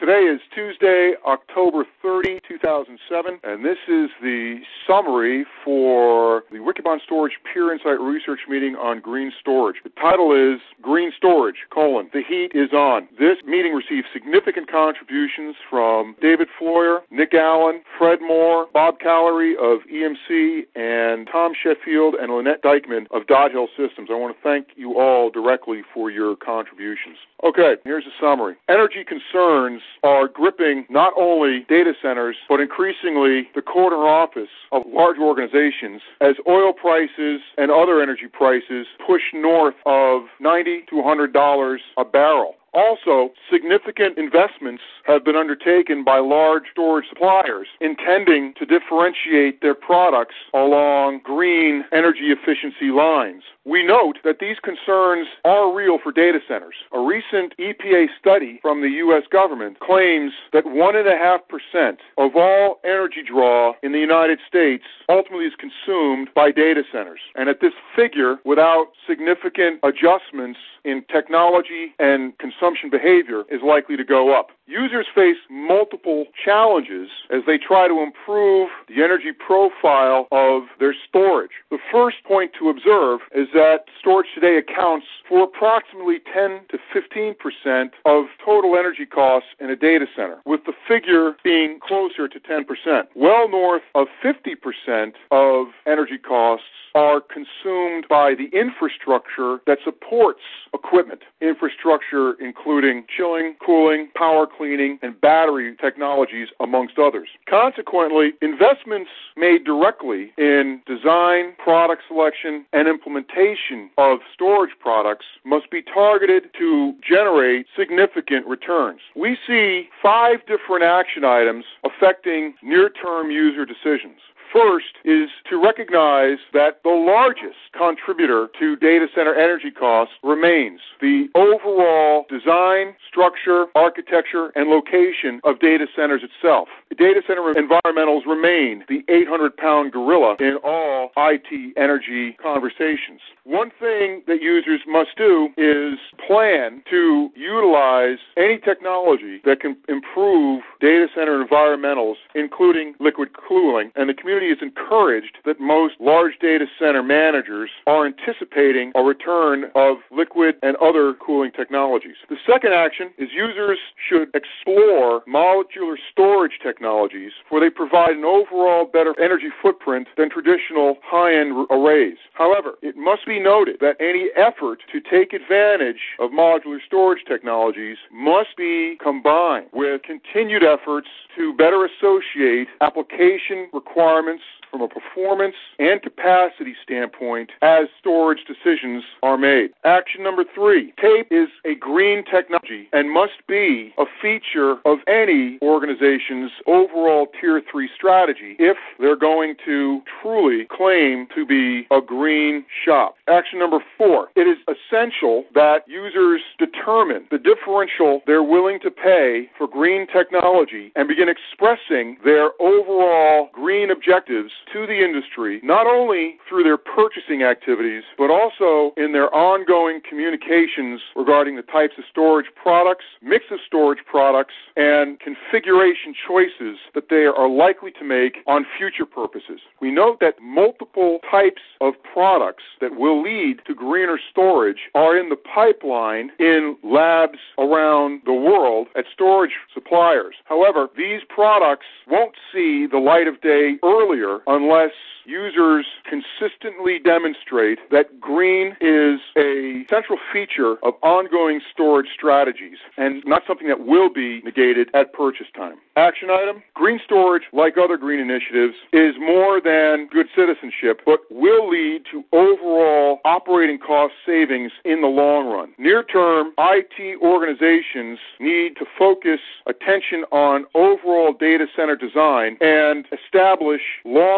Today is Tuesday, October 30, 2007, and this is the summary for the Wikibon Storage Peer Insight Research Meeting on Green Storage. The title is Green Storage, colon, the heat is on. This meeting received significant contributions from David Floyer, Nick Allen, Fred Moore, Bob Callery of EMC, and Tom Sheffield and Lynette Dykman of Dot Hill Systems. I want to thank you all directly for your contributions. Okay, here's a summary. Energy concerns are gripping not only data centers, but increasingly the corner office of large organizations as oil prices and other energy prices push north of 90 to $100 a barrel. Also, significant investments have been undertaken by large storage suppliers intending to differentiate their products along green energy efficiency lines. We note that these concerns are real for data centers. A recent EPA study from the U.S. government claims that 1.5% of all energy draw in the United States ultimately is consumed by data centers. And at this figure, without significant adjustments in technology and consumption behavior, is likely to go up. Users face multiple challenges as they try to improve the energy profile of their storage. The first point to observe is that storage today accounts for approximately 10 to 15 percent of total energy costs in a data center, with the figure being closer to 10 percent. Well north of 50 percent of energy costs are consumed by the infrastructure that supports equipment. Infrastructure including chilling, cooling, power cleaning, and battery technologies, amongst others. Consequently, investments made directly in design, product selection, and implementation of storage products must be targeted to generate significant returns. We see five different action items affecting near term user decisions. First is to recognize that the largest contributor to data center energy costs remains the overall design, structure, architecture, and location of data centers itself. Data center environmentals remain the 800 pound gorilla in all IT energy conversations. One thing that users must do is plan to utilize any technology that can improve data center environmentals, including liquid cooling, and the community is encouraged that most large data center managers are anticipating a return of liquid and other cooling technologies. The second action is users should explore modular storage technologies where they provide an overall better energy footprint than traditional high-end arrays. However, it must be noted that any effort to take advantage of modular storage technologies must be combined with continued efforts to better associate application requirements performance from a performance and capacity standpoint as storage decisions are made. Action number three tape is a green technology and must be a feature of any organization's overall tier three strategy if they're going to truly claim to be a green shop. Action number four it is essential that users determine the differential they're willing to pay for green technology and begin expressing their overall green objectives to the industry, not only through their purchasing activities, but also in their ongoing communications regarding the types of storage products, mix of storage products, and configuration choices that they are likely to make on future purposes. We note that multiple types of products that will lead to greener storage are in the pipeline in labs around the world at storage suppliers. However, these products won't see the light of day earlier unless users consistently demonstrate that green is a central feature of ongoing storage strategies and not something that will be negated at purchase time. Action item Green storage, like other green initiatives, is more than good citizenship, but will lead to overall operating cost savings in the long run. Near term, IT organizations need to focus attention on overall data center design and establish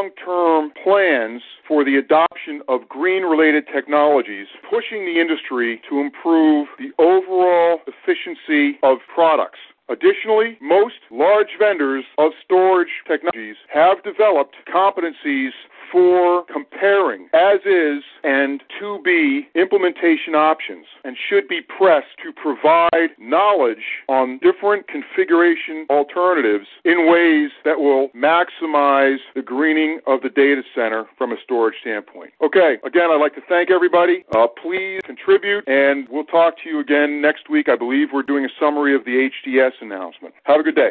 long term plans for the adoption of green related technologies, pushing the industry to improve the overall efficiency of products. Additionally, most large vendors of storage technologies have developed competencies for comparing as is and to be implementation options and should be pressed to provide knowledge on different configuration alternatives in ways that will maximize the greening of the data center from a storage standpoint. Okay, again, I'd like to thank everybody. Uh, please contribute, and we'll talk to you again next week. I believe we're doing a summary of the HDS announcement. Have a good day.